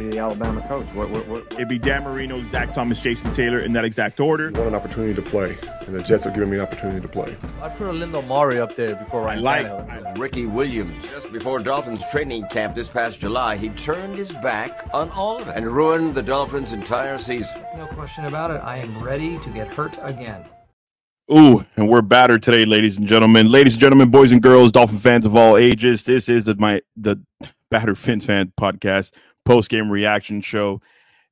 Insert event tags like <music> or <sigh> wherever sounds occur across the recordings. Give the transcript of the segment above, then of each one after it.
be the Alabama coach. What, what, what? It'd be Dan Marino, Zach Thomas, Jason Taylor in that exact order. I want an opportunity to play, and the Jets are giving me an opportunity to play. I put Olindo Mare up there before Ryan like- Tannehill. Ricky Williams. Just before Dolphins training camp this past July, he turned his back on all of it and ruined the Dolphins' entire season. No question about it. I am ready to get hurt again. Ooh, and we're battered today, ladies and gentlemen. Ladies and gentlemen, boys and girls, Dolphin fans of all ages. This is the my the Battered Phins fan podcast post game reaction show.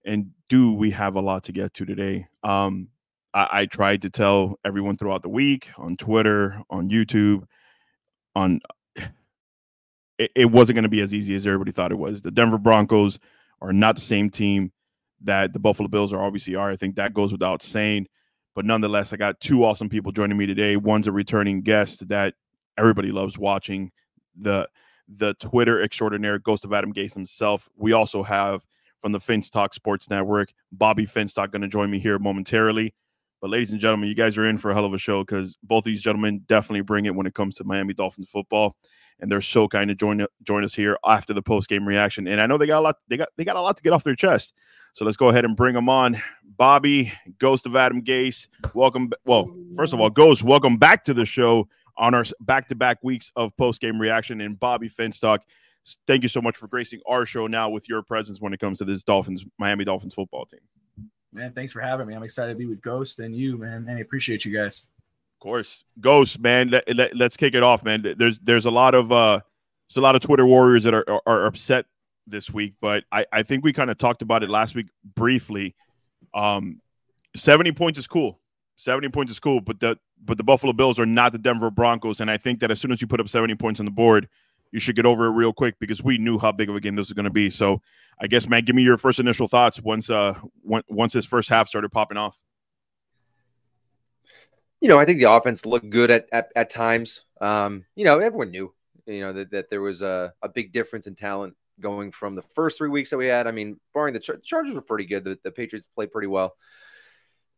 And do we have a lot to get to today? Um, I, I tried to tell everyone throughout the week on Twitter, on YouTube, on <sighs> it, it wasn't going to be as easy as everybody thought it was. The Denver Broncos are not the same team that the Buffalo Bills are obviously are. I think that goes without saying. But nonetheless, I got two awesome people joining me today. One's a returning guest that everybody loves watching, the the Twitter extraordinaire Ghost of Adam Gase himself. We also have from the Finstock Sports Network, Bobby Finstock going to join me here momentarily. But ladies and gentlemen, you guys are in for a hell of a show because both these gentlemen definitely bring it when it comes to Miami Dolphins football, and they're so kind to join join us here after the post game reaction. And I know they got a lot they got they got a lot to get off their chest. So let's go ahead and bring them on. Bobby, Ghost of Adam Gase, welcome. Well, first of all, Ghost, welcome back to the show on our back to back weeks of post game reaction. And Bobby Finstock, thank you so much for gracing our show now with your presence when it comes to this Dolphins, Miami Dolphins football team. Man, thanks for having me. I'm excited to be with Ghost and you, man. And I appreciate you guys. Of course, Ghost, man. Let, let, let's kick it off, man. There's there's a lot of uh, there's a lot of Twitter warriors that are are, are upset this week, but I I think we kind of talked about it last week briefly. Um, seventy points is cool. Seventy points is cool, but the but the Buffalo Bills are not the Denver Broncos, and I think that as soon as you put up seventy points on the board, you should get over it real quick because we knew how big of a game this was going to be. So I guess, man, give me your first initial thoughts once uh once once this first half started popping off. you know, I think the offense looked good at at, at times. Um, you know, everyone knew, you know, that, that there was a, a big difference in talent going from the first three weeks that we had. I mean, barring the, Char- the Chargers were pretty good. The, the Patriots played pretty well.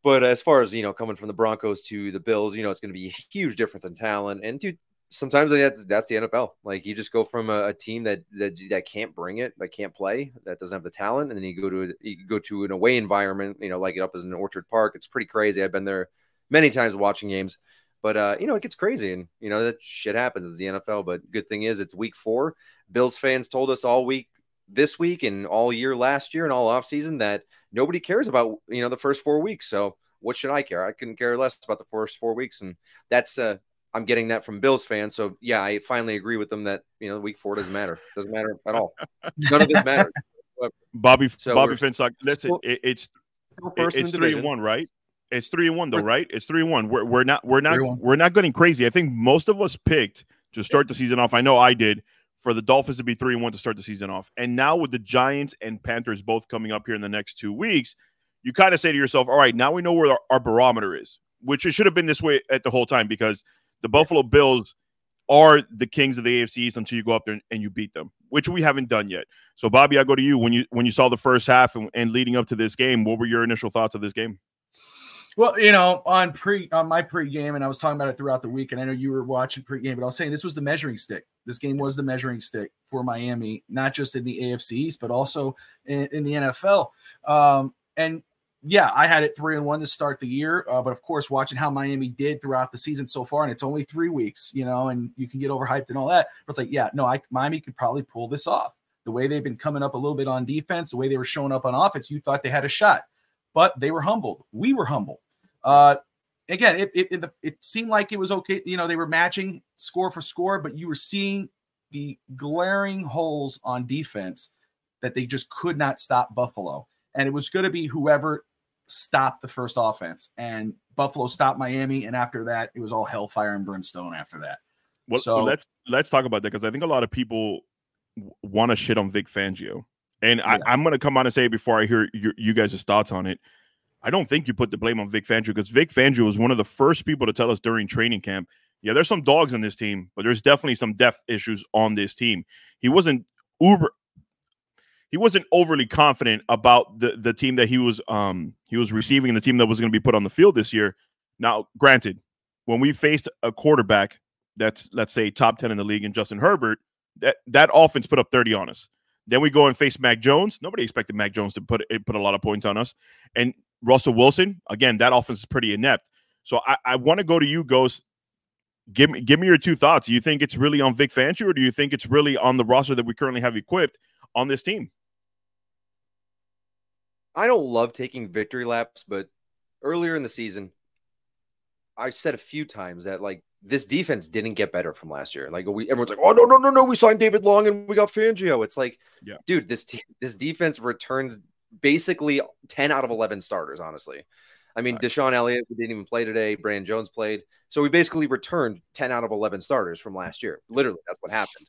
But as far as, you know, coming from the Broncos to the Bills, you know, it's going to be a huge difference in talent. And dude, sometimes that's that's the NFL. Like you just go from a, a team that, that that can't bring it, that can't play, that doesn't have the talent, and then you go to you go to an away environment, you know, like it up as an Orchard Park. It's pretty crazy. I've been there many times watching games, but uh, you know, it gets crazy, and you know that shit happens. It's the NFL. But good thing is, it's week four. Bills fans told us all week this week and all year last year and all off season that nobody cares about you know the first four weeks. So what should I care? I couldn't care less about the first four weeks, and that's uh, I'm getting that from Bills fans. So yeah, I finally agree with them that you know week four doesn't matter. Doesn't matter at all. None of this matters. <laughs> Bobby So Bobby we're Finstock, listen, still- it, it's Still it- first in it's three and one, right? It's three and one though, right? It's three and one. We're we're not we're not 3-1. we're not getting crazy. I think most of us picked to start the season off. I know I did for the Dolphins to be three and one to start the season off. And now with the Giants and Panthers both coming up here in the next two weeks, you kind of say to yourself, all right, now we know where our, our barometer is, which it should have been this way at the whole time because the Buffalo Bills are the kings of the AFC East until you go up there and, and you beat them, which we haven't done yet. So, Bobby, I go to you when you when you saw the first half and, and leading up to this game. What were your initial thoughts of this game? Well, you know, on pre on my pregame, and I was talking about it throughout the week, and I know you were watching pregame, but I was saying this was the measuring stick. This game was the measuring stick for Miami, not just in the AFC East, but also in, in the NFL. Um, and yeah, I had it three and one to start the year, uh, but of course, watching how Miami did throughout the season so far, and it's only three weeks, you know, and you can get overhyped and all that. But it's like, yeah, no, I Miami could probably pull this off. The way they've been coming up a little bit on defense, the way they were showing up on offense, you thought they had a shot, but they were humbled. We were humbled. Uh, again, it, it it it seemed like it was okay. You know, they were matching score for score, but you were seeing the glaring holes on defense that they just could not stop Buffalo, and it was going to be whoever stopped the first offense. And Buffalo stopped Miami, and after that, it was all hellfire and brimstone. After that, Well, So- well, let's let's talk about that because I think a lot of people want to shit on Vic Fangio, and I, Yeah. I'm going to come on and say before I hear your, you guys' thoughts on it. I don't think you put the blame on Vic Fangio because Vic Fangio was one of the first people to tell us during training camp. Yeah, there's some dogs on this team, but there's definitely some depth issues on this team. He wasn't uber. He wasn't overly confident about the the team that he was um he was receiving and the team that was going to be put on the field this year. Now, granted, when we faced a quarterback that's let's say top 10 in the league and Justin Herbert, that that offense put up 30 on us. Then we go and face Mac Jones. Nobody expected Mac Jones to put eh, put a lot of points on us. And Russell Wilson, again, that offense is pretty inept. So I, I want to go to you, Ghost. Give me give me your two thoughts. Do you think it's really on Vic Fangio, or do you think it's really on the roster that we currently have equipped on this team? I don't love taking victory laps, but earlier in the season, I've said a few times that like this defense didn't get better from last year. Like we, everyone's like, "Oh no, no, no, no! We signed David Long and we got Fangio." It's like, yeah. dude, this this defense returned basically ten out of eleven starters. Honestly, I mean, right. DeShon Elliott didn't even play today. Brandon Jones played, so we basically returned ten out of eleven starters from last year. Literally, that's what happened.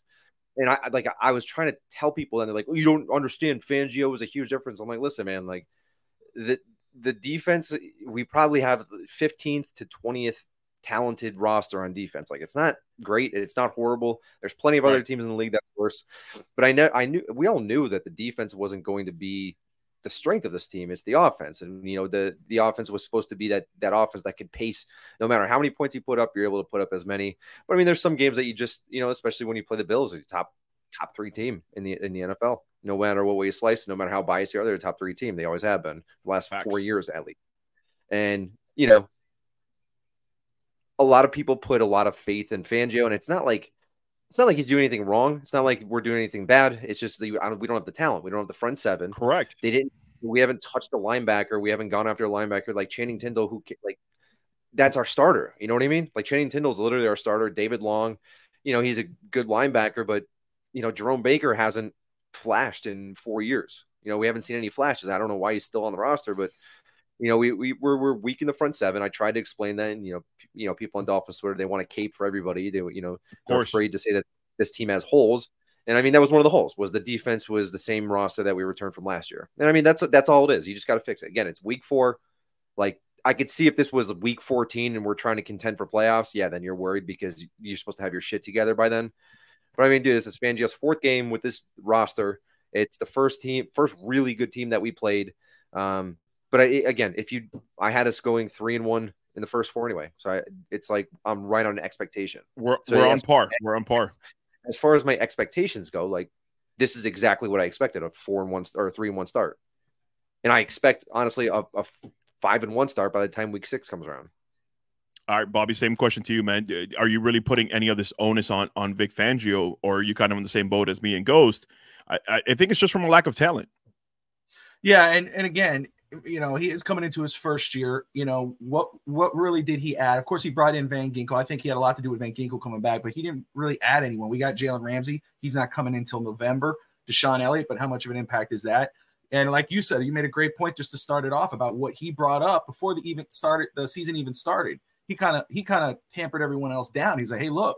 And I like I was trying to tell people, and they're like, oh, "You don't understand. Fangio was a huge difference." I'm like, "Listen, man, like the the defense, we probably have 15th to 20th talented roster on defense. Like it's not great, it's not horrible. There's plenty of other teams in the league that are worse, but I know I knew we all knew that the defense wasn't going to be the strength of this team. It's the offense, and you know the the offense was supposed to be that that offense that could pace. No matter how many points you put up, you're able to put up as many. But I mean, there's some games that you just you know, especially when you play the Bills, a top top three team in the in the NFL. No matter what way you slice, no matter how biased you are, they're a top three team. They always have been the last Facts. four years at least. And you know, a lot of people put a lot of faith in Fangio, and it's not like it's not like he's doing anything wrong. It's not like we're doing anything bad. It's just that we don't have the talent. We don't have the front seven. Correct. They didn't. We haven't touched a linebacker. We haven't gone after a linebacker like Channing Tindall, who like that's our starter. You know what I mean? Like Channing Tindall is literally our starter. David Long, you know, he's a good linebacker, but you know, Jerome Baker hasn't flashed in four years. You know, we haven't seen any flashes. I don't know why he's still on the roster, but you know, we, we we're, we're weak in the front seven. I tried to explain that, and you know, p- you know, people on Dolphins Twitter they want to cape for everybody. They you know, they're afraid to say that this team has holes. And I mean, that was one of the holes. Was the defense was the same roster that we returned from last year. And I mean, that's that's all it is. You just got to fix it. Again, it's week four. Like I could see if this was week 14 and we're trying to contend for playoffs, yeah, then you're worried because you're supposed to have your shit together by then. But I mean, dude, this is Fangio's fourth game with this roster. It's the first team, first really good team that we played. Um, but I, again, if you, I had us going three and one in the first four anyway. So I, it's like I'm right on expectation. We're, so we're on par. We're on par. As far as my expectations go, like this is exactly what I expected a four and one or three and one start. And I expect honestly a, a five and one start by the time week six comes around. All right, Bobby, same question to you, man. Are you really putting any of this onus on on Vic Fangio, or are you kind of in the same boat as me and Ghost? I, I think it's just from a lack of talent. Yeah, and and again, you know, he is coming into his first year. You know, what what really did he add? Of course, he brought in Van Ginkel. I think he had a lot to do with Van Ginkel coming back, but he didn't really add anyone. We got Jalen Ramsey. He's not coming until November. DeShon Elliott, but how much of an impact is that? And like you said, you made a great point just to start it off about what he brought up before the even started the season even started. He kind of he kind of tampered everyone else down. He's like, hey, look,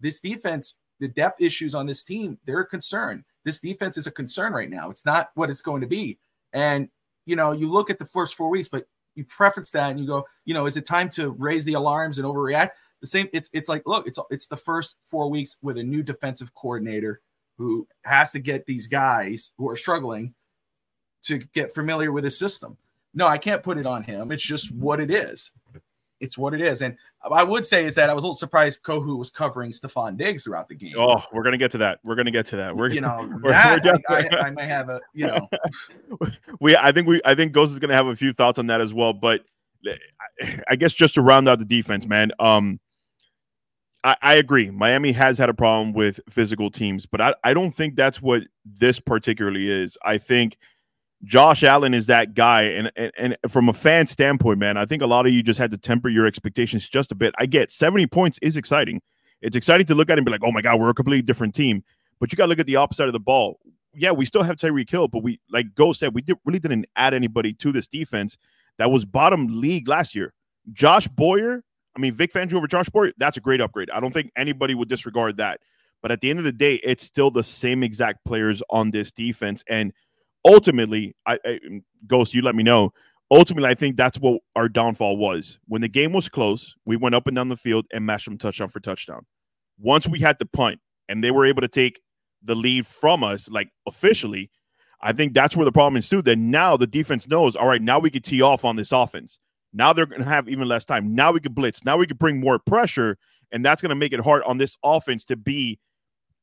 this defense, the depth issues on this team, they're a concern. This defense is a concern right now. It's not what it's going to be. And you know, you look at the first four weeks, but you preference that and you go, you know, is it time to raise the alarms and overreact? The same, it's it's like, look, it's it's the first four weeks with a new defensive coordinator who has to get these guys who are struggling to get familiar with his system. No, I can't put it on him. It's just what it is it's what it is. And I would say is that I was a little surprised Kohou was covering Stefon Diggs throughout the game. Oh, we're gonna get to that. We're gonna get to that. We're you know <laughs> we're, that, we're I, I, I, may have a you know <laughs> we I think we I think Ghost is gonna have a few thoughts on that as well. But I guess just to round out the defense, man. Um, I, I agree. Miami has had a problem with physical teams, but I, I don't think that's what this particularly is. I think Josh Allen is that guy. And, and, and from a fan standpoint, man, I think a lot of you just had to temper your expectations just a bit. I get 70 points is exciting. It's exciting to look at and be like, oh my God, we're a completely different team. But you got to look at the opposite of the ball. Yeah, we still have Tyreek Hill, but we, like Go said, we did, really didn't add anybody to this defense that was bottom league last year. Josh Boyer, I mean, Vic Fangio over Josh Boyer, that's a great upgrade. I don't think anybody would disregard that. But at the end of the day, it's still the same exact players on this defense. And – ultimately, I, I Ghost, you let me know. Ultimately, I think that's what our downfall was. When the game was close, we went up and down the field and mashed them touchdown for touchdown. Once we had the punt and they were able to take the lead from us, like officially, I think that's where the problem ensued. That now the defense knows, all right, now we can tee off on this offense. Now they're going to have even less time. Now we can blitz. Now we can bring more pressure, and that's going to make it hard on this offense to be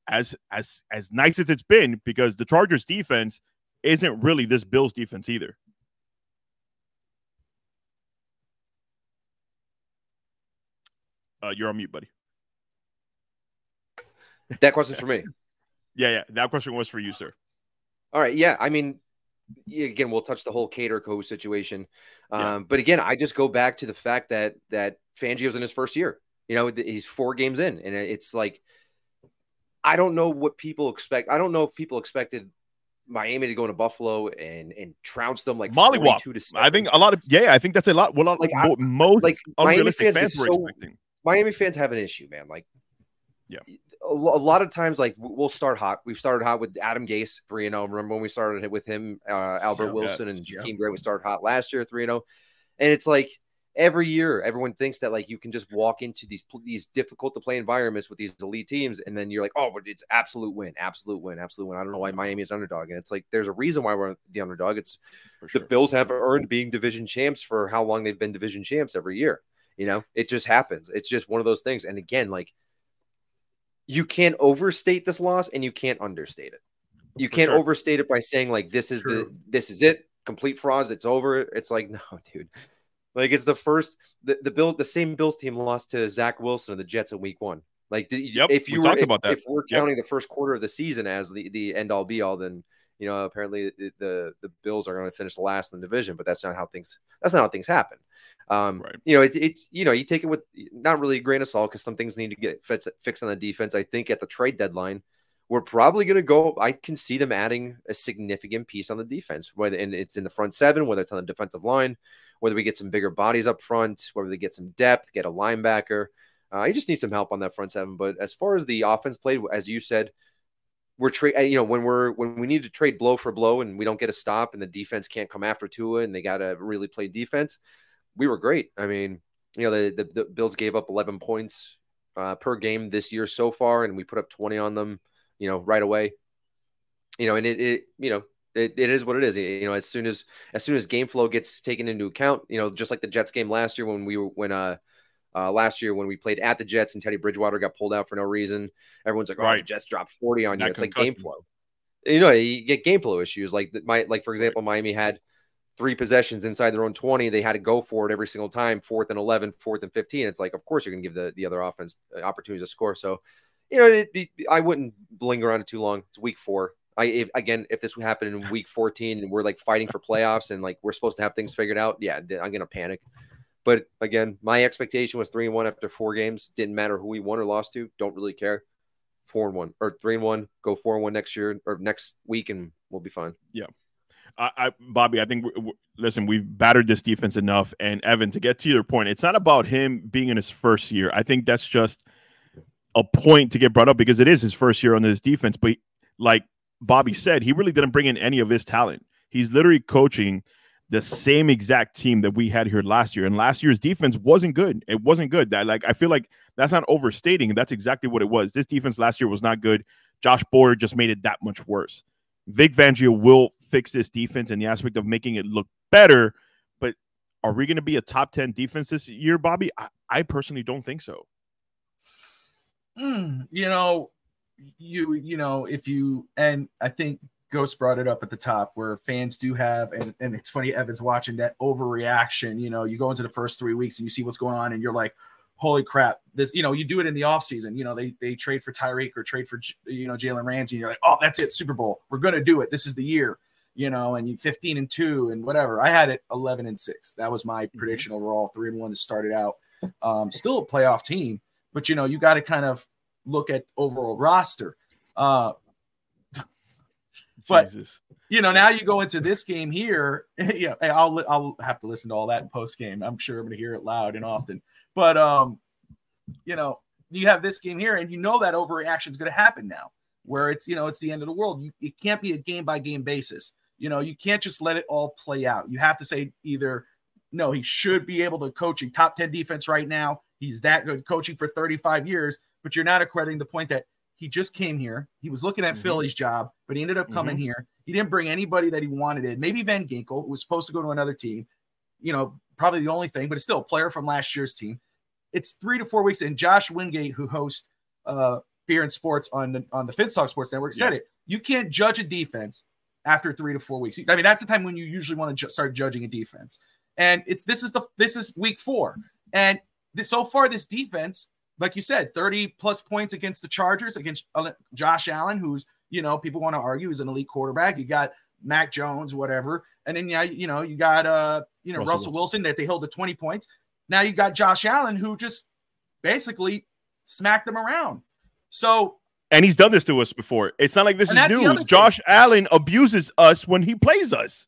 as as as nice as it's been because the Chargers defense isn't really this Bills defense either. Uh, you're on mute, buddy. That question's for me. <laughs> Yeah, yeah. That question was for you, sir. All right. Yeah. I mean, again, we'll touch the whole Kader Kohou situation. Um, Yeah. But again, I just go back to the fact that that Fangio's in his first year. You know, he's four games in, and it's like I don't know what people expect. I don't know if people expected Miami to go into Buffalo and and trounce them like Mollywop. 42 to I think a lot of yeah, I think that's a lot. Well, not Like, mo- most like, Miami unrealistic fans fans were so- expecting. Miami fans have an issue, man. Like, Yeah. a, a lot of times, like we'll start hot. We've started hot with Adam Gase, three and zero. Remember when we started with him, uh, Albert Yeah. Wilson, and Yeah. Gray? We started hot last year, three and zero. And it's like every year, everyone thinks that like you can just walk into these these difficult to play environments with these elite teams, and then you're like, oh, but it's absolute win, absolute win, absolute win. I don't know why Miami is underdog, and it's like there's a reason why we're the underdog. It's For the Bills have earned being division champs for how long they've been division champs every year. You know, it just happens. It's just one of those things. And again, like you can't overstate this loss and you can't understate it. You can't sure. overstate it by saying like this is the this is it, complete frauds, it's over. It's like, <laughs> no, dude. Like it's the first the, the bill the same Bills team lost to Zach Wilson and the Jets in week one. Like the, Yep, if we you talked were, about that. if we're Yep. counting the first quarter of the season as the, the end all be all, then you know apparently the the, the Bills are going to finish last in the division, but that's not how things that's not how things happen. Um, Right. You know, it, it's you know you take it with not really a grain of salt because some things need to get fixed, fixed on the defense. I think at the trade deadline, we're probably going to go. I can see them adding a significant piece on the defense, whether and it's in the front seven, whether it's on the defensive line, whether we get some bigger bodies up front, whether they get some depth, get a linebacker. Uh, you just need some help on that front seven. But as far as the offense played, as you said, we're trade. You know, when we're when we need to trade blow for blow, and we don't get a stop, and the defense can't come after Tua, and they got to really play defense. We were great. I mean, you know, the the, the Bills gave up 11 points uh, per game this year so far, and we put up 20 on them. You know, right away. You know, and it, it you know it, it is what it is. You know, as soon as as soon as game flow gets taken into account, you know, just like the Jets game last year when we were when uh uh, last year when we played at the Jets and Teddy Bridgewater got pulled out for no reason. Everyone's like, "Oh, the Right. Jets dropped 40 on you." It's like game flow. You know, you get game flow issues. Like the- my, like for example, Miami had three possessions inside their own 20. They had to go for it every single time. Fourth and 11, fourth and 15. It's like, of course, you're going to give the the other offense uh, opportunities to score. So, you know, it, it, I wouldn't linger on it too long. It's week four. I if, again, if this would happen in week 14 and we're like fighting for playoffs and like we're supposed to have things figured out, yeah, I'm gonna panic. But again, my expectation was three and one after four games. Didn't matter who we won or lost to. Don't really care. Four and one or three and one. Go four and one next year or next week, and we'll be fine. Yeah. I, I Bobby, I think listen, we've battered this defense enough. And Evan, to get to your point, it's not about him being in his first year. I think that's just a point to get brought up because it is his first year on this defense. But like Bobby said, he really didn't bring in any of his talent. He's literally coaching the same exact team that we had here last year. And last year's defense wasn't good. It wasn't good. That like I feel like that's not overstating. That's exactly what it was. This defense last year was not good. Josh Boyer just made it that much worse. Vic Fangio will fix this defense in the aspect of making it look better. But are we going to be a top 10 defense this year, Bobby? I, I personally don't think so. Mm, you know, you you know, if you and I think Ghost brought it up at the top where fans do have, and, and it's funny, Evan's watching that overreaction. You know, you go into the first three weeks and you see what's going on, and you're like, holy crap, this, you know, you do it in the offseason. You know, they they trade for Tyreek or trade for you know Jalen Ramsey, and you're like, oh, that's it, Super Bowl. We're gonna do it. This is the year, you know, and you 15 and two and whatever. I had it 11 and six. That was my prediction overall, three and one to start it out. Um, still a playoff team, but you know, you got to kind of look at overall roster. Uh, But- Jesus. you know, now you go into this game here. <laughs> yeah, hey, I'll I'll have to listen to all that in post game. I'm sure I'm going to hear it loud and often. But um, you know, you have this game here, and you know that overreaction is going to happen now, where it's you know it's the end of the world. You, it can't be a game by game basis. You know, you can't just let it all play out. You have to say either no, he should be able to coach a top 10 defense right now. He's that good coaching for 35 years, but you're not accrediting the point that he just came here. He was looking at Mhm. Philly's job, but he ended up coming here. He didn't bring anybody that he wanted in. Maybe Van Ginkel, who was supposed to go to another team. You know, probably the only thing, but it's still a player from last year's team. It's three to four weeks, and Josh Wingate, who hosts uh, Fear and Sports on the on the Finstock Sports Network said it. You can't judge a defense after three to four weeks. I mean, that's the time when you usually want to ju- start judging a defense. And it's this is the this is week four, and this, so far this defense, like you said, thirty plus points against the Chargers against uh, Josh Allen, who's you know people want to argue is an elite quarterback. You got Mac Jones, whatever, and then yeah, you know you got uh you know Russell Russell, Wilson that they held to twenty points. Now you got Josh Allen who just basically smacked them around. So And he's done this to us before. It's not like this is that's the other new. Josh Allen abuses us when he plays us.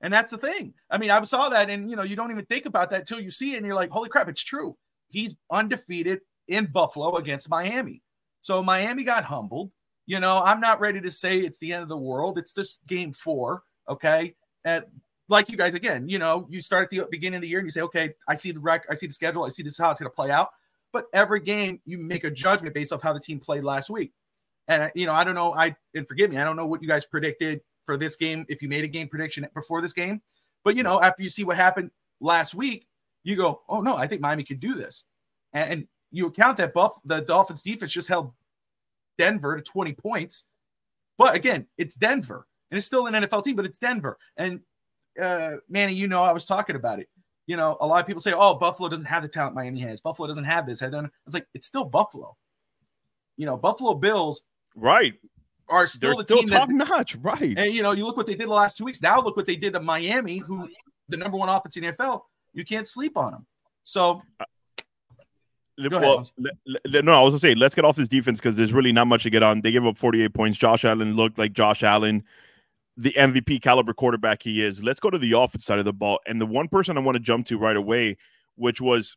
And that's the thing. I mean, I saw that, and you know, you don't even think about that till you see it, and you're like, "Holy crap, it's true." He's undefeated in Buffalo against Miami. So Miami got humbled. You know, I'm not ready to say it's the end of the world. It's just game four, okay? And like you guys, again, you know, you start at the beginning of the year and you say, "Okay, I see the rec, I see the schedule, I see this is how it's going to play out." But every game, you make a judgment based off how the team played last week. And uh, you know, I don't know. I and forgive me, I don't know what you guys predicted for this game. If you made a game prediction before this game, but you know, after you see what happened last week, you go, "Oh no, I think Miami could do this." And, and you account that Buff the Dolphins defense just held Denver to 20 points. But again, it's Denver, and it's still an NFL team, but it's Denver. And uh, Manny, you know, I was talking about it. You know, a lot of people say, "Oh, Buffalo doesn't have the talent Miami has. Buffalo doesn't have this." I don't. It's like it's still Buffalo. You know, Buffalo Bills Right. are still They're the still team top that notch. Right. and you know, you look what they did the last two weeks. Now look what they did to Miami, who the number one offense in the NFL. You can't sleep on them. So Go well, le- no, I was gonna say let's get off this defense because there's really not much to get on. They gave up 48 points. Josh Allen looked like Josh Allen, the MVP caliber quarterback he is. Let's go to the offense side of the ball. And the one person I want to jump to right away, which was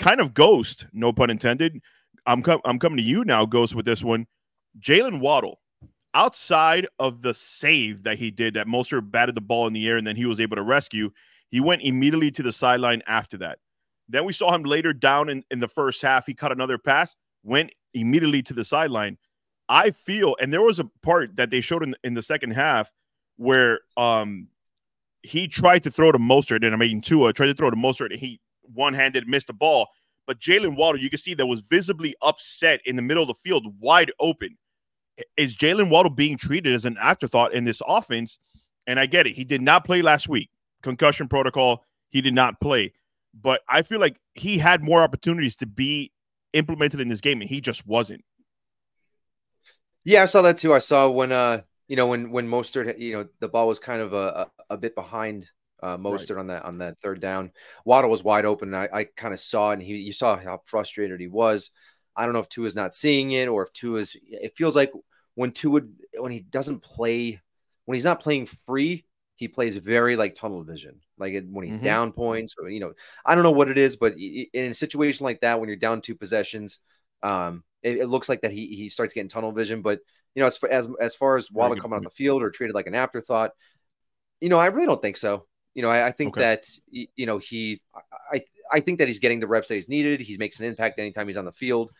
kind of ghost, no pun intended. I'm com- I'm coming to you now, Ghost, with this one. Jaylen Waddle, outside of the save that he did, that Mostert batted the ball in the air and then he was able to rescue, he went immediately to the sideline after that. Then we saw him later down in, in the first half. He cut another pass, went immediately to the sideline. I feel, and there was a part that they showed in, in the second half where um he tried to throw to Mostert, and I mean Tua tried to throw to Mostert, and he one-handed missed the ball. But Jaylen Waddle, you can see that was visibly upset in the middle of the field, wide open. Is Jaylen Waddle being treated as an afterthought in this offense? And I get it. He did not play last week. Concussion protocol. He did not play. But I feel like he had more opportunities to be implemented in this game, and he just wasn't. Yeah, I saw that too. I saw when uh you know when when Mostert you know the ball was kind of a a, a bit behind uh Mostert on that on that third down. Waddle was wide open. And I, I kind of saw it and he you saw how frustrated he was. I don't know if Tua's not seeing it or if Tua's it feels like when Tua when he doesn't play when he's not playing free, he plays very like tunnel vision. Like when he's Mhm. down points or you know, I don't know what it is, but in a situation like that when you're down two possessions, um it, it looks like that he he starts getting tunnel vision, but you know, as far as as far as Waddle coming on the field or treated like an afterthought, you know, I really don't think so. You know, I, I think Okay. that you know he, I I think that he's getting the reps that he's needed. He makes an impact anytime he's on the field.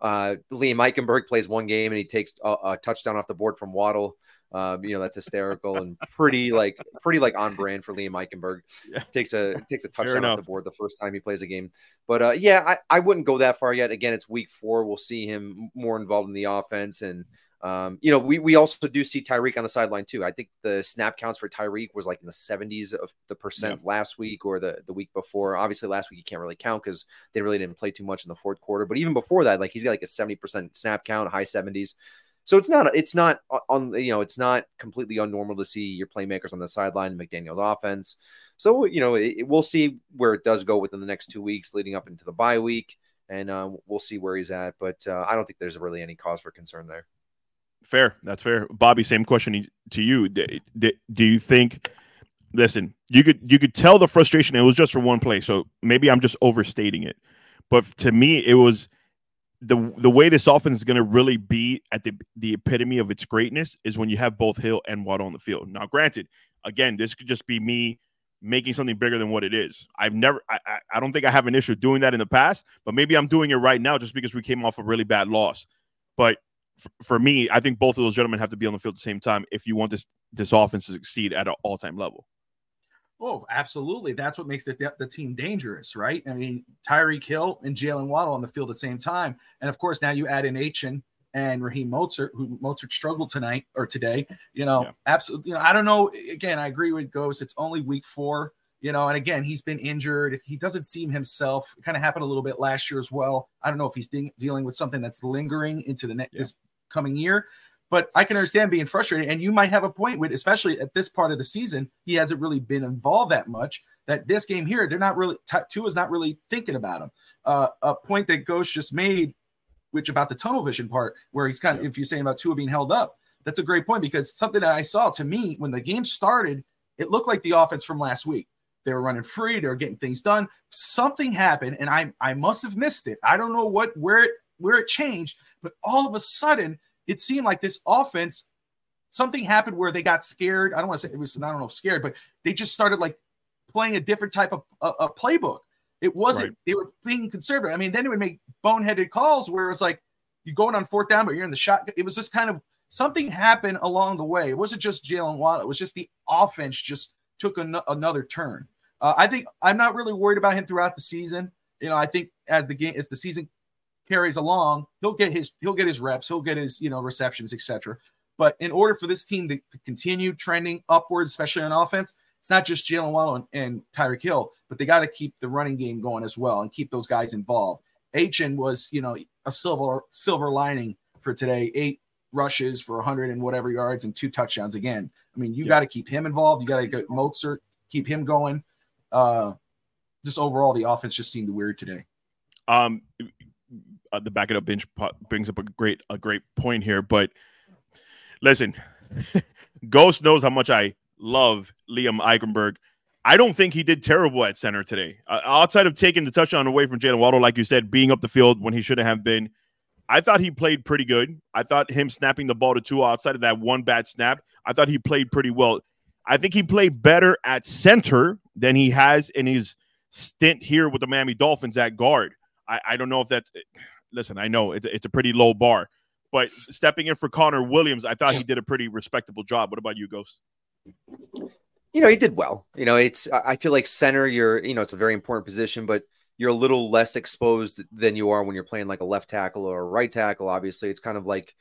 Uh, Liam Eichenberg plays one game and he takes a, a touchdown off the board from Waddle. Um, you know, that's hysterical and <laughs> pretty like pretty like on brand for Liam Eichenberg. Yeah. Takes a takes a touchdown off the board the first time he plays a game. But uh, yeah, I, I wouldn't go that far yet. Again, it's week four. We'll see him more involved in the offense. And, um, you know, we, we also do see Tyreek on the sideline too. I think the snap counts for Tyreek was like in the 70s of the percent last week or the, the week before. Obviously, last week you can't really count because they really didn't play too much in the fourth quarter. But even before that, like he's got like a 70% snap count, high 70s. So it's not it's not on you know it's not completely unnormal to see your playmakers on the sideline in McDaniel's offense. So you know it, we'll see where it does go within the next two weeks leading up into the bye week, and uh, we'll see where he's at. But uh, I don't think there's really any cause for concern there. Fair. That's fair. Bobby, same question to you. Do you think? Listen, you could you could tell the frustration. It was just for one play, so maybe I'm just overstating it. But to me, it was the the way this offense is going to really be at the the epitome of its greatness is when you have both Hill and Waddle on the field. Now, granted, again, this could just be me making something bigger than what it is. I've never, I, I, don't think I have an issue doing that in the past, but maybe I'm doing it right now just because we came off a really bad loss. But f- for me, I think both of those gentlemen have to be on the field at the same time if you want this this offense to succeed at an all time level. Oh, absolutely. That's what makes the, the team dangerous, right? I mean, Tyreek Hill and Jaylen Waddle on the field at the same time. And of course, now you add in Achane and Raheem Mostert, who Mostert struggled tonight or today. You know, Yeah. absolutely. You know, I don't know. Again, I agree with Ghost. It's only week four. You know, and again, he's been injured. He doesn't seem himself. It kind of happened a little bit last year as well. I don't know if he's de- dealing with something that's lingering into the next Yeah. this coming year. But I can understand being frustrated, and you might have a point with, especially at this part of the season, he hasn't really been involved that much. That this game here, they're not really Tua is not really thinking about him. Uh, a point that Ghost just made, which about the tunnel vision part, where he's kind of, if you're saying about Tua being held up, that's a great point because something that I saw to me when the game started, it looked like the offense from last week. They were running free, they were getting things done. Something happened, and I I must have missed it. I don't know what where it where it changed, but all of a sudden it seemed like this offense something happened where they got scared. I don't want to say it was I don't know if scared, but they just started like playing a different type of a, a playbook. It wasn't Right. they were being conservative. I mean, then it would make boneheaded calls where it was like you're going on fourth down, but you're in the shot. It was just kind of something happened along the way. It wasn't just Jaylen Waddle. It was just the offense just took an- another turn. Uh, I think I'm not really worried about him throughout the season. You know, I think as the game as the season carries along, he'll get his he'll get his reps, he'll get his you know receptions, etc. But in order for this team to, to continue trending upwards, especially on offense, it's not just Jaylen Waddle and, and Tyreek Hill, but they got to keep the running game going as well and keep those guys involved. Achin was, you know, a silver silver lining for today. Eight rushes for 100 and whatever yards and two touchdowns again. I mean, you Yeah. got to keep him involved. You got to get Mostert, keep him going. Uh, just overall, the offense just seemed weird today. Um, uh, the back it up bench po- brings up a great a great point here. But listen, <laughs> Ghost knows how much I love Liam Eichenberg. I don't think he did terrible at center today. Uh, outside of taking the touchdown away from Jaylen Waddle, like you said, being up the field when he shouldn't have been. I thought he played pretty good. I thought him snapping the ball to two outside of that one bad snap, I thought he played pretty well. I think he played better at center than he has in his stint here with the Miami Dolphins at guard. I, I don't know if that's listen, I know it's, it's a pretty low bar, but stepping in for Connor Williams, I thought he did a pretty respectable job. What about you, Ghost? you know, he did well. You know, it's I feel like center, you're you know, it's a very important position, but you're a little less exposed than you are when you're playing like a left tackle or a right tackle. Obviously, it's kind of like,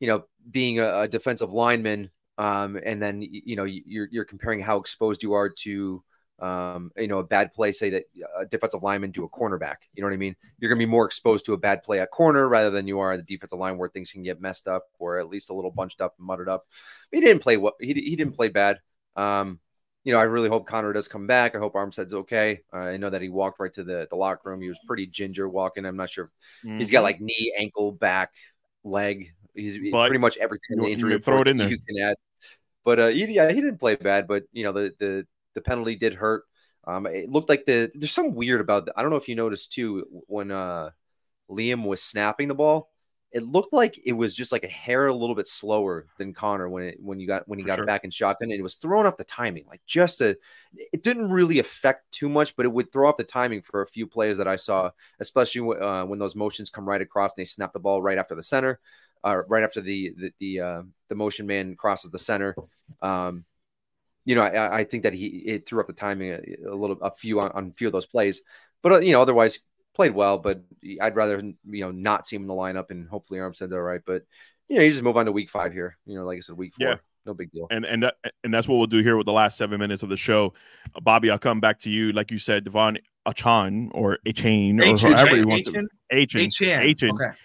you know, being a, a defensive lineman, um, and then you know you're you're comparing how exposed you are to, um, you know, a bad play. Say that a defensive lineman to a cornerback. You know what I mean? You're gonna be more exposed to a bad play at corner rather than you are at the defensive line where things can get messed up or at least a little bunched up and mudded up. He didn't play what he he didn't play bad. Um, you know, I really hope Connor does come back. I hope Armstead's okay. Uh, I know that he walked right to the, the locker room. He was pretty ginger walking. I'm not sure. if He's got like knee, ankle, back, leg. He's But pretty much everything in the injury. you throw it in there. You can add. But uh, he- yeah, he didn't play bad. But you know, the the the penalty did hurt. Um, it looked like the there's something weird about. I don't know if you noticed too when uh Liam was snapping the ball. It looked like it was just like a hair a little bit slower than Connor when it when you got when he For got sure. back in shotgun. And it was throwing off the timing, like just a. It didn't really affect too much, but it would throw off the timing for a few players that I saw, especially uh, when those motions come right across and they snap the ball right after the center, uh, right after the the the, uh, the motion man crosses the center. Um, you know, I, I think that he it threw up the timing a, a little, a few on, on a few of those plays, but uh, you know, otherwise played well. But I'd rather you know not see him in the lineup, and hopefully Armstead's all right. But you know, you just move on to week five here. You know, like I said, week four, Yeah. no big deal. and and that, and that's what we'll do here with the last seven minutes of the show. Uh, Bobby, I'll come back to you. Like you said, Devon Achan or Achane or Achan, however you want to. Achan? Achan. Achan. Achan. Okay.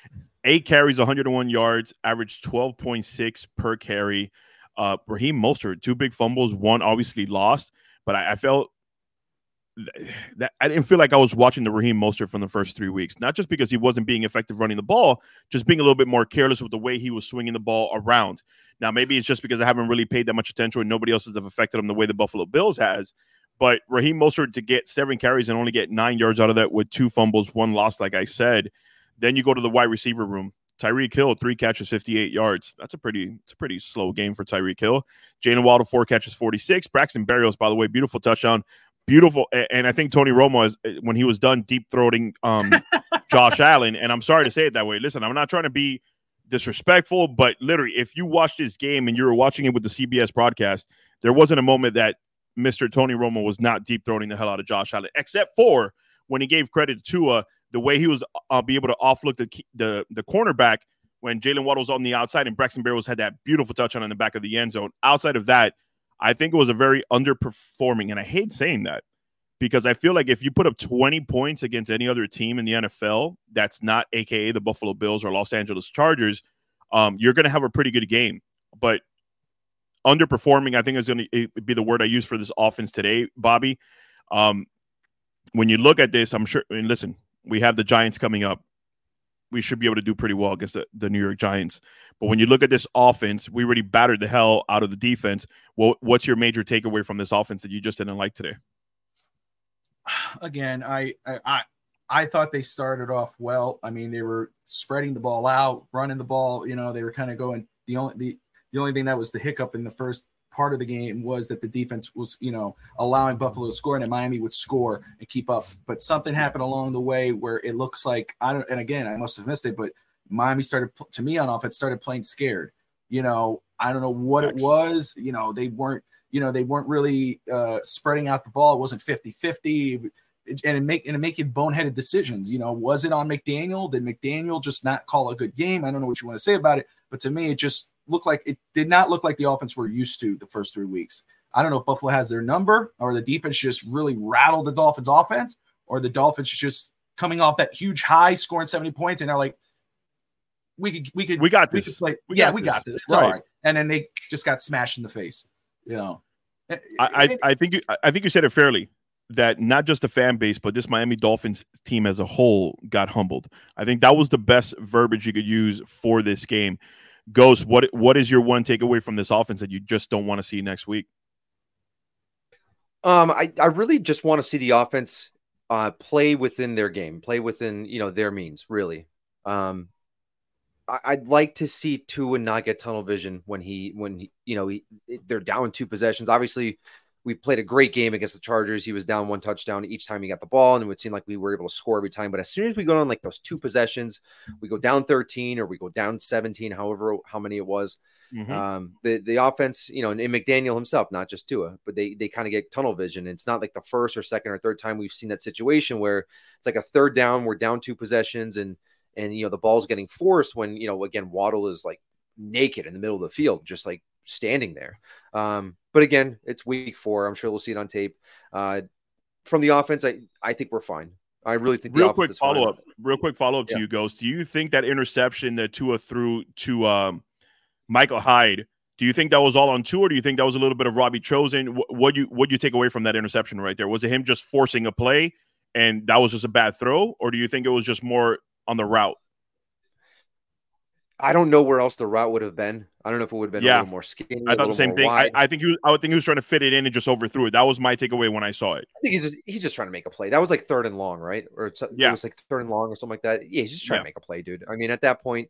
Eight carries, 101 yards, averaged 12.6 per carry. Uh, Raheem Mostert, two big fumbles, one obviously lost, but I, I felt <sighs> that I didn't feel like I was watching the Raheem Mostert from the first three weeks. Not just because he wasn't being effective running the ball, just being a little bit more careless with the way he was swinging the ball around. Now, maybe it's just because I haven't really paid that much attention and nobody else has affected him the way the Buffalo Bills has. But Raheem Mostert to get seven carries and only get nine yards out of that with two fumbles, one loss, like I said. Then you go to the wide receiver room. Tyreek Hill, three catches, 58 yards. That's a pretty, it's a pretty slow game for Tyreek Hill. Jaylen Waddle, four catches, 46. Braxton Berrios, by the way, beautiful touchdown. Beautiful. And I think Tony Romo, is, eh, when he was done deep throating um, <laughs> Josh Allen, and I'm sorry to say it that way. Listen, I'm not trying to be disrespectful, but literally, if you watched this game and you were watching it with the CBS broadcast, there wasn't a moment that Mr. Tony Romo was not deep throwing the hell out of Josh Allen, except for when he gave credit to Tua, the way he was uh, be able to offlook the the the cornerback when Jaylen Waddle was on the outside and Braxton Berrios had that beautiful touchdown in the back of the end zone. Outside of that, I think it was a very underperforming, and I hate saying that because I feel like if you put up 20 points against any other team in the NFL that's not AKA the Buffalo Bills or Los Angeles Chargers, um, you're going to have a pretty good game. But underperforming, I think is going to be the word I use for this offense today, Bobby. Um, when you look at this, I'm sure, I mean, listen, we have the Giants coming up. We should be able to do pretty well against the, the New York Giants. But when you look at this offense, we already battered the hell out of the defense. Well, what's your major takeaway from this offense that you just didn't like today? again, I, I I thought they started off well. I mean, they were spreading the ball out, running the ball. You know, they were kind of going. The only the the only thing that was the hiccup in the first part of the game was that the defense was, you know, allowing Buffalo to score and Miami would score and keep up. But something happened along the way where it looks like I don't. And again, I must have missed it, but Miami started to me on offense started playing scared. You know, I don't know what it was. You know, they weren't you know, they weren't really uh, spreading out the ball. It wasn't 50 50 and make and making boneheaded decisions. You know, was it on McDaniel? Did McDaniel just not call a good game? I don't know what you want to say about it, but to me, it just looked like it did not look like the offense we're used to the first three weeks. I don't know if Buffalo has their number or the defense just really rattled the Dolphins offense or the Dolphins just coming off that huge high scoring 70 points and they're like, we could, we could, we got this. We could play, we yeah, got we this. got this. It's Right. all right. And then they just got smashed in the face, you know. I, I, I think you, I think you said it fairly that not just the fan base, but this Miami Dolphins team as a whole got humbled. I think that was the best verbiage you could use for this game. Ghost, what what is your one takeaway from this offense that you just don't want to see next week? Um, I, I really just want to see the offense uh, play within their game, play within you know their means. Really, um, I, I'd like to see Tua not get tunnel vision when he when he, you know he, they're down two possessions. Obviously, we played a great game against the Chargers. He was down one touchdown each time he got the ball, and it would seem like we were able to score every time. But as soon as we go on like those two possessions, we go down 13 or we go down 17, however how many it was. Mhm. Um, the the offense, you know, and, and McDaniel himself, not just Tua, but they they kind of get tunnel vision. It's not like the first or second or third time we've seen that situation where it's like a third down, we're down two possessions, and and you know the ball's getting forced when you know again Waddle is like naked in the middle of the field, just like standing there. Um, but again, it's week four. I'm sure we'll see it on tape. Uh, from the offense, I I think we're fine. I really think the Real offense quick is fine. follow up. Real quick follow up to Yeah. you, Ghost. Do you think that interception that Tua threw to um, Micah Hyde? Do you think that was all on Tua, or do you think that was a little bit of Robbie Chosen? What what you what you take away from that interception right there? Was it him just forcing a play, and that was just a bad throw, or do you think it was just more on the route? I don't know where else the route would have been. I don't know if it would have been Yeah. a little more skinny. I thought the same thing. I. I think he was, I would think he was trying to fit it in and just overthrew it. That was my takeaway when I saw it. I think he's just, he's just trying to make a play. That was like third and long, right? Or it's, Yeah. it was like third and long or something like that. Yeah, he's just trying Yeah. to make a play, dude. I mean, at that point,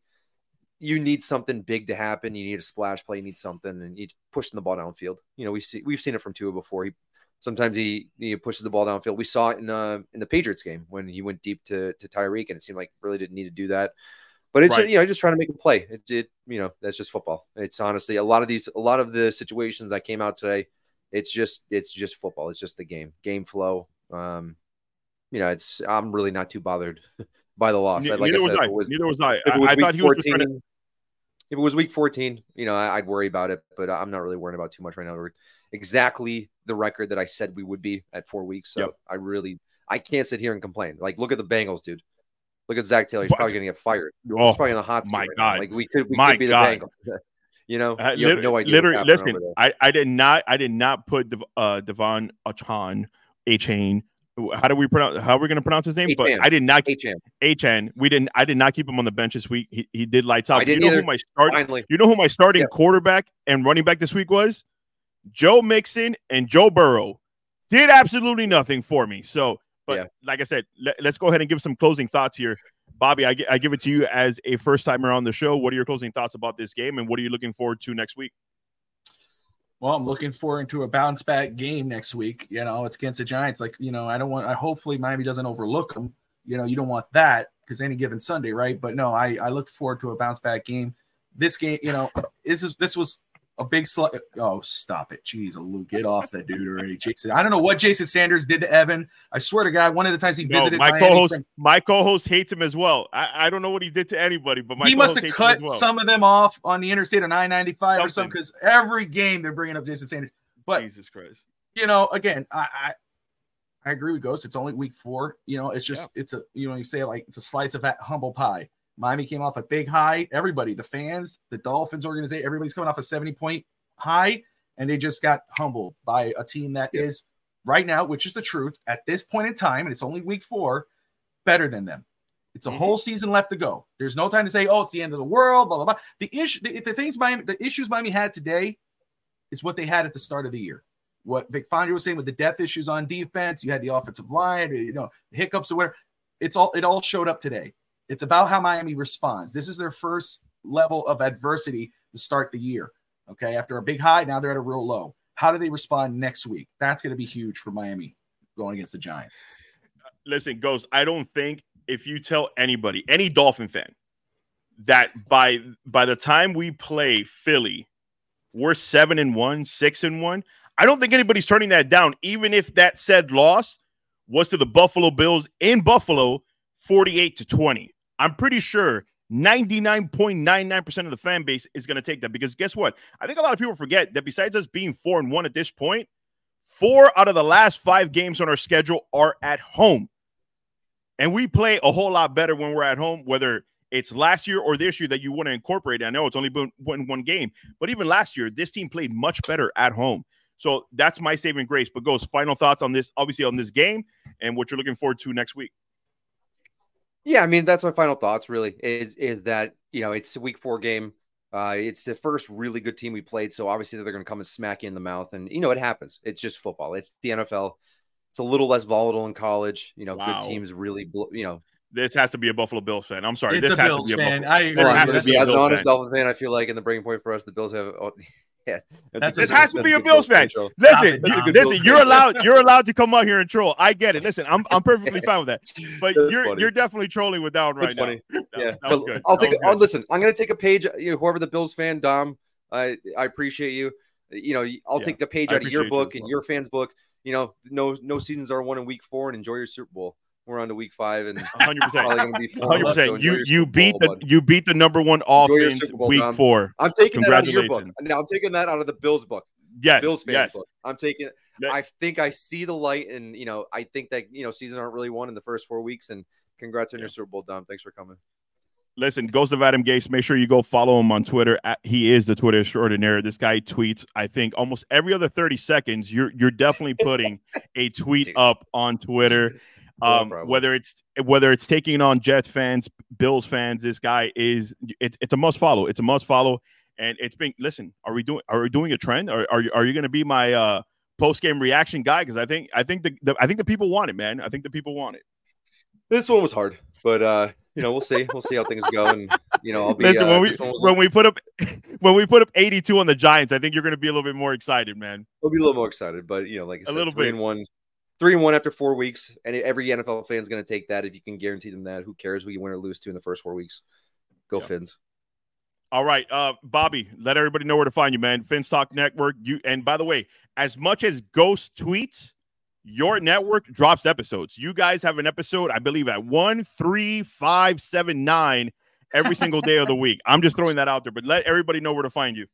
you need something big to happen. You need a splash play. You need something, and you pushing the ball downfield. You know, we see we've seen it from Tua before. He sometimes he he pushes the ball downfield. We saw it in uh in the Patriots game when he went deep to to Tyreek, and it seemed like really didn't need to do that. But it's Right. you know just trying to make a play. It, it you know that's just football. It's honestly a lot of these a lot of the situations that came out today. It's just it's just football. It's just the game game flow. Um, you know, it's I'm really not too bothered <laughs> by the loss. Ne- like neither I was I. was, Neither was I. if it I, was I week thought he was 14, trying to. if it was week 14, you know, I, I'd worry about it, but I'm not really worrying about too much right now. We're exactly the record that I said we would be at four weeks. So Yep. I really, I can't sit here and complain. Like, look at the Bengals, dude. Look at Zac Taylor. He's But- probably going to get fired. Oh, He's probably in the hot seat my right now. God. Like we could, we My could be God. the Bengals. <laughs> you know, Uh, you have no idea. Literally, listen. I, I did not. I did not put Dev, uh, Devon Achan, Achan. How do we pronounce? How are we going to pronounce his name? But I did not. HM. Achan. We didn't. I did not keep him on the bench this week. He, he did lights out. I you know either. who my start. Finally, You know who my starting Yeah. quarterback and running back this week was? Joe Mixon and Joe Burrow did absolutely nothing for me. So, but Yeah. like I said, let, us go ahead and give some closing thoughts here. Bobby, I, I give it to you as a first timer on the show. What are your closing thoughts about this game, and what are you looking forward to next week? Well, I'm looking forward to a bounce back game next week. You know, it's against the Giants. Like, you know, I don't want. I hopefully Miami doesn't overlook them. You know, you don't want that because any given Sunday, right? But no, I I look forward to a bounce back game. This game, you know, this is this was a big sl- oh stop it jeez Luke, get off that dude already jason i don't know what jason sanders did to evan i swear to god one of the times he No, visited my Miami co-host, from- my co-host hates him as well. I, I don't know what he did to anybody, but my he must have hates him as cut well. some of them off on the interstate of 995 or something because every game they're bringing up jason sanders but Jesus Christ. you know, again, I, I I agree with Ghost. It's only week four. You know, it's just it's a you know you say like it's a slice of that humble pie. Miami came off a big high. Everybody, the fans, the Dolphins organization, everybody's coming off a 70 point high, and they just got humbled by a team that is right now, which is the truth, at this point in time, and it's only week four, better than them. It's a Mhm. whole season left to go. There's no time to say, "Oh, it's the end of the world." Blah blah blah. The issue, the, the things Miami, the issues Miami had today, is what they had at the start of the year. What Vic Fangio was saying with the depth issues on defense, you had the offensive line, you know, hiccups or whatever. It's all it all showed up today. It's about how Miami responds. This is their first level of adversity to start the year. Okay, after a big high, now they're at a real low. How do they respond next week? That's going to be huge for Miami going against the Giants. listen, Ghost, I don't think if you tell anybody, any Dolphin fan, that by by the time we play Philly, we're seven and one, six and one. I don't think anybody's turning that down, even if that said loss was to the Buffalo Bills in Buffalo, 48 to 20. I'm pretty sure 99.99% of the fan base is going to take that because guess what? I think a lot of people forget that besides us being four and one at this point, four out of the last five games on our schedule are at home. And we play a whole lot better when we're at home, whether it's last year or this year that you want to incorporate. I know it's only been one, one game, but even last year, this team played much better at home. So that's my saving grace. But Ghost final thoughts on this, obviously on this game and what you're looking forward to next week. Yeah, I mean that's my final thoughts. Really, is is that you know it's a week four game. Uh, it's the first really good team we played, so obviously they're going to come and smack you in the mouth, and you know it happens. It's just football. It's the NFL. It's a little less volatile in college. You know, Wow. good teams really, blo- you know. This has to be a Buffalo Bills fan. I'm sorry. It's this a has Bills to be a Bills fan. Buffalo. I agree. This Well, has I'm to be be a as an Bills honest fan. Dolphin fan. I feel like in the breaking point for us, the Bills have. Yeah, That's a a- This has to be a Bills fan. Listen, it. you, listen, Bills you're allowed. You're allowed to come out here and troll. I get it. Listen, I'm I'm perfectly <laughs> fine with that. But That's you're funny. you're definitely trolling with that one right That's now. funny. That- Yeah, that was good. I'll take. was I'll listen. I'm going to take a page. You know, whoever the Bills fan, Dom, I I appreciate you. You know, I'll Yeah, take a page out of your appreciate you as book and well. your fans' book. You know, no no seasons are won in week four, and enjoy your Super Bowl. We're on to week five, and hundred percent. probably going to be four. Hundred left, so percent. You you Super beat Bowl, the bud. you beat the number one offense Bowl, week four. I'm taking that out of your book. Congratulations. Now I'm taking that out of the Bills book. Yes, Bills fans yes. book. I'm taking. Yeah. I think I see the light, and you know, I think that you know, seasons aren't really won in the first four weeks. And congrats on your Super Bowl, Dom. Thanks for coming. Listen, Ghost of Adam Gase. Make sure you go follow him on Twitter. He is the Twitter extraordinaire. This guy tweets. I think almost every other thirty seconds. You're you're definitely putting <laughs> a tweet up on Twitter. <laughs> Um, whether it's whether it's taking on Jets fans, Bills fans, this guy is it's it's a must follow. It's a must follow, and it's been. Listen, are we doing are we doing a trend? Are are you, are you going to be my uh, post game reaction guy? Because I think I think the, the I think the people want it, man. I think the people want it. This one was hard, but uh, you know, we'll see. We'll see how things go, and you know, I'll be. Listen, uh, when we when we put up <laughs> when we put up 82 on the Giants, I think you're going to be a little bit more excited, man. We'll be a little more excited, but you know, like I A said, little three bit. one, three and one after four weeks, and every NFL fan is going to take that if you can guarantee them that. Who cares? We win or lose two in the first four weeks. Go Yeah. Fins. All right, uh, Bobby, let everybody know where to find you, man. Fins Talk Network. You and by the way, as much as Ghost tweets, your network drops episodes. You guys have an episode, I believe, at one, three, five, seven, nine every single day of the <laughs> week. I'm just throwing that out there, but let everybody know where to find you.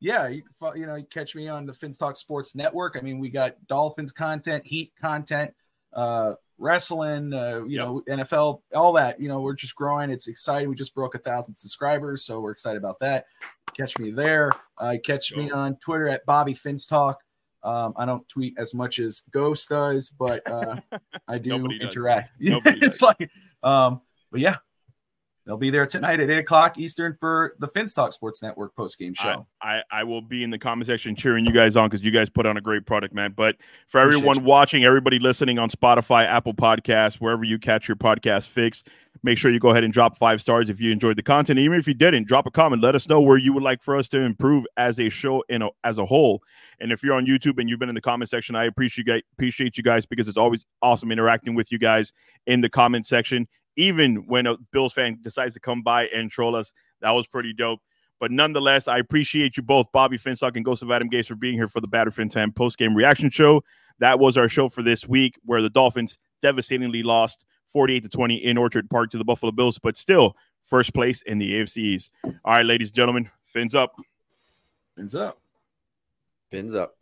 Yeah, you, you know, you catch me on the Fins Talk Sports Network. I mean, we got Dolphins content, Heat content, uh, wrestling, uh, you Yep. know, NFL, all that. You know, we're just growing. It's exciting. We just broke a thousand subscribers, so we're excited about that. Catch me there. Uh, catch me on Twitter at Bobby Finstalk. Um, I don't tweet as much as Ghost does, but uh, <laughs> I do Nobody does. interact. <laughs> It's like, um, but yeah, they'll be there tonight at eight o'clock Eastern for the Fins Talk Sports Network post game show. I, I will be in the comment section cheering you guys on because you guys put on a great product, man. But for Appreciate everyone you. watching, everybody listening on Spotify, Apple Podcasts, wherever you catch your podcast fix, make sure you go ahead and drop five stars if you enjoyed the content. Even if you didn't, drop a comment. Let us know where you would like for us to improve as a show in a, as a whole. And if you're on YouTube and you've been in the comment section, I appreciate you guys, appreciate you guys because it's always awesome interacting with you guys in the comment section. Even when a Bills fan decides to come by and troll us, that was pretty dope. But nonetheless, I appreciate you both, Bobby Finstock and Ghost of Adam Gase, for being here for the Battered Phins Time post game reaction show. That was our show for this week, where the Dolphins devastatingly lost 48 to 20 in Orchard Park to the Buffalo Bills, but still first place in the AFC East. All right, ladies and gentlemen, fins up. Fins up. Fins up.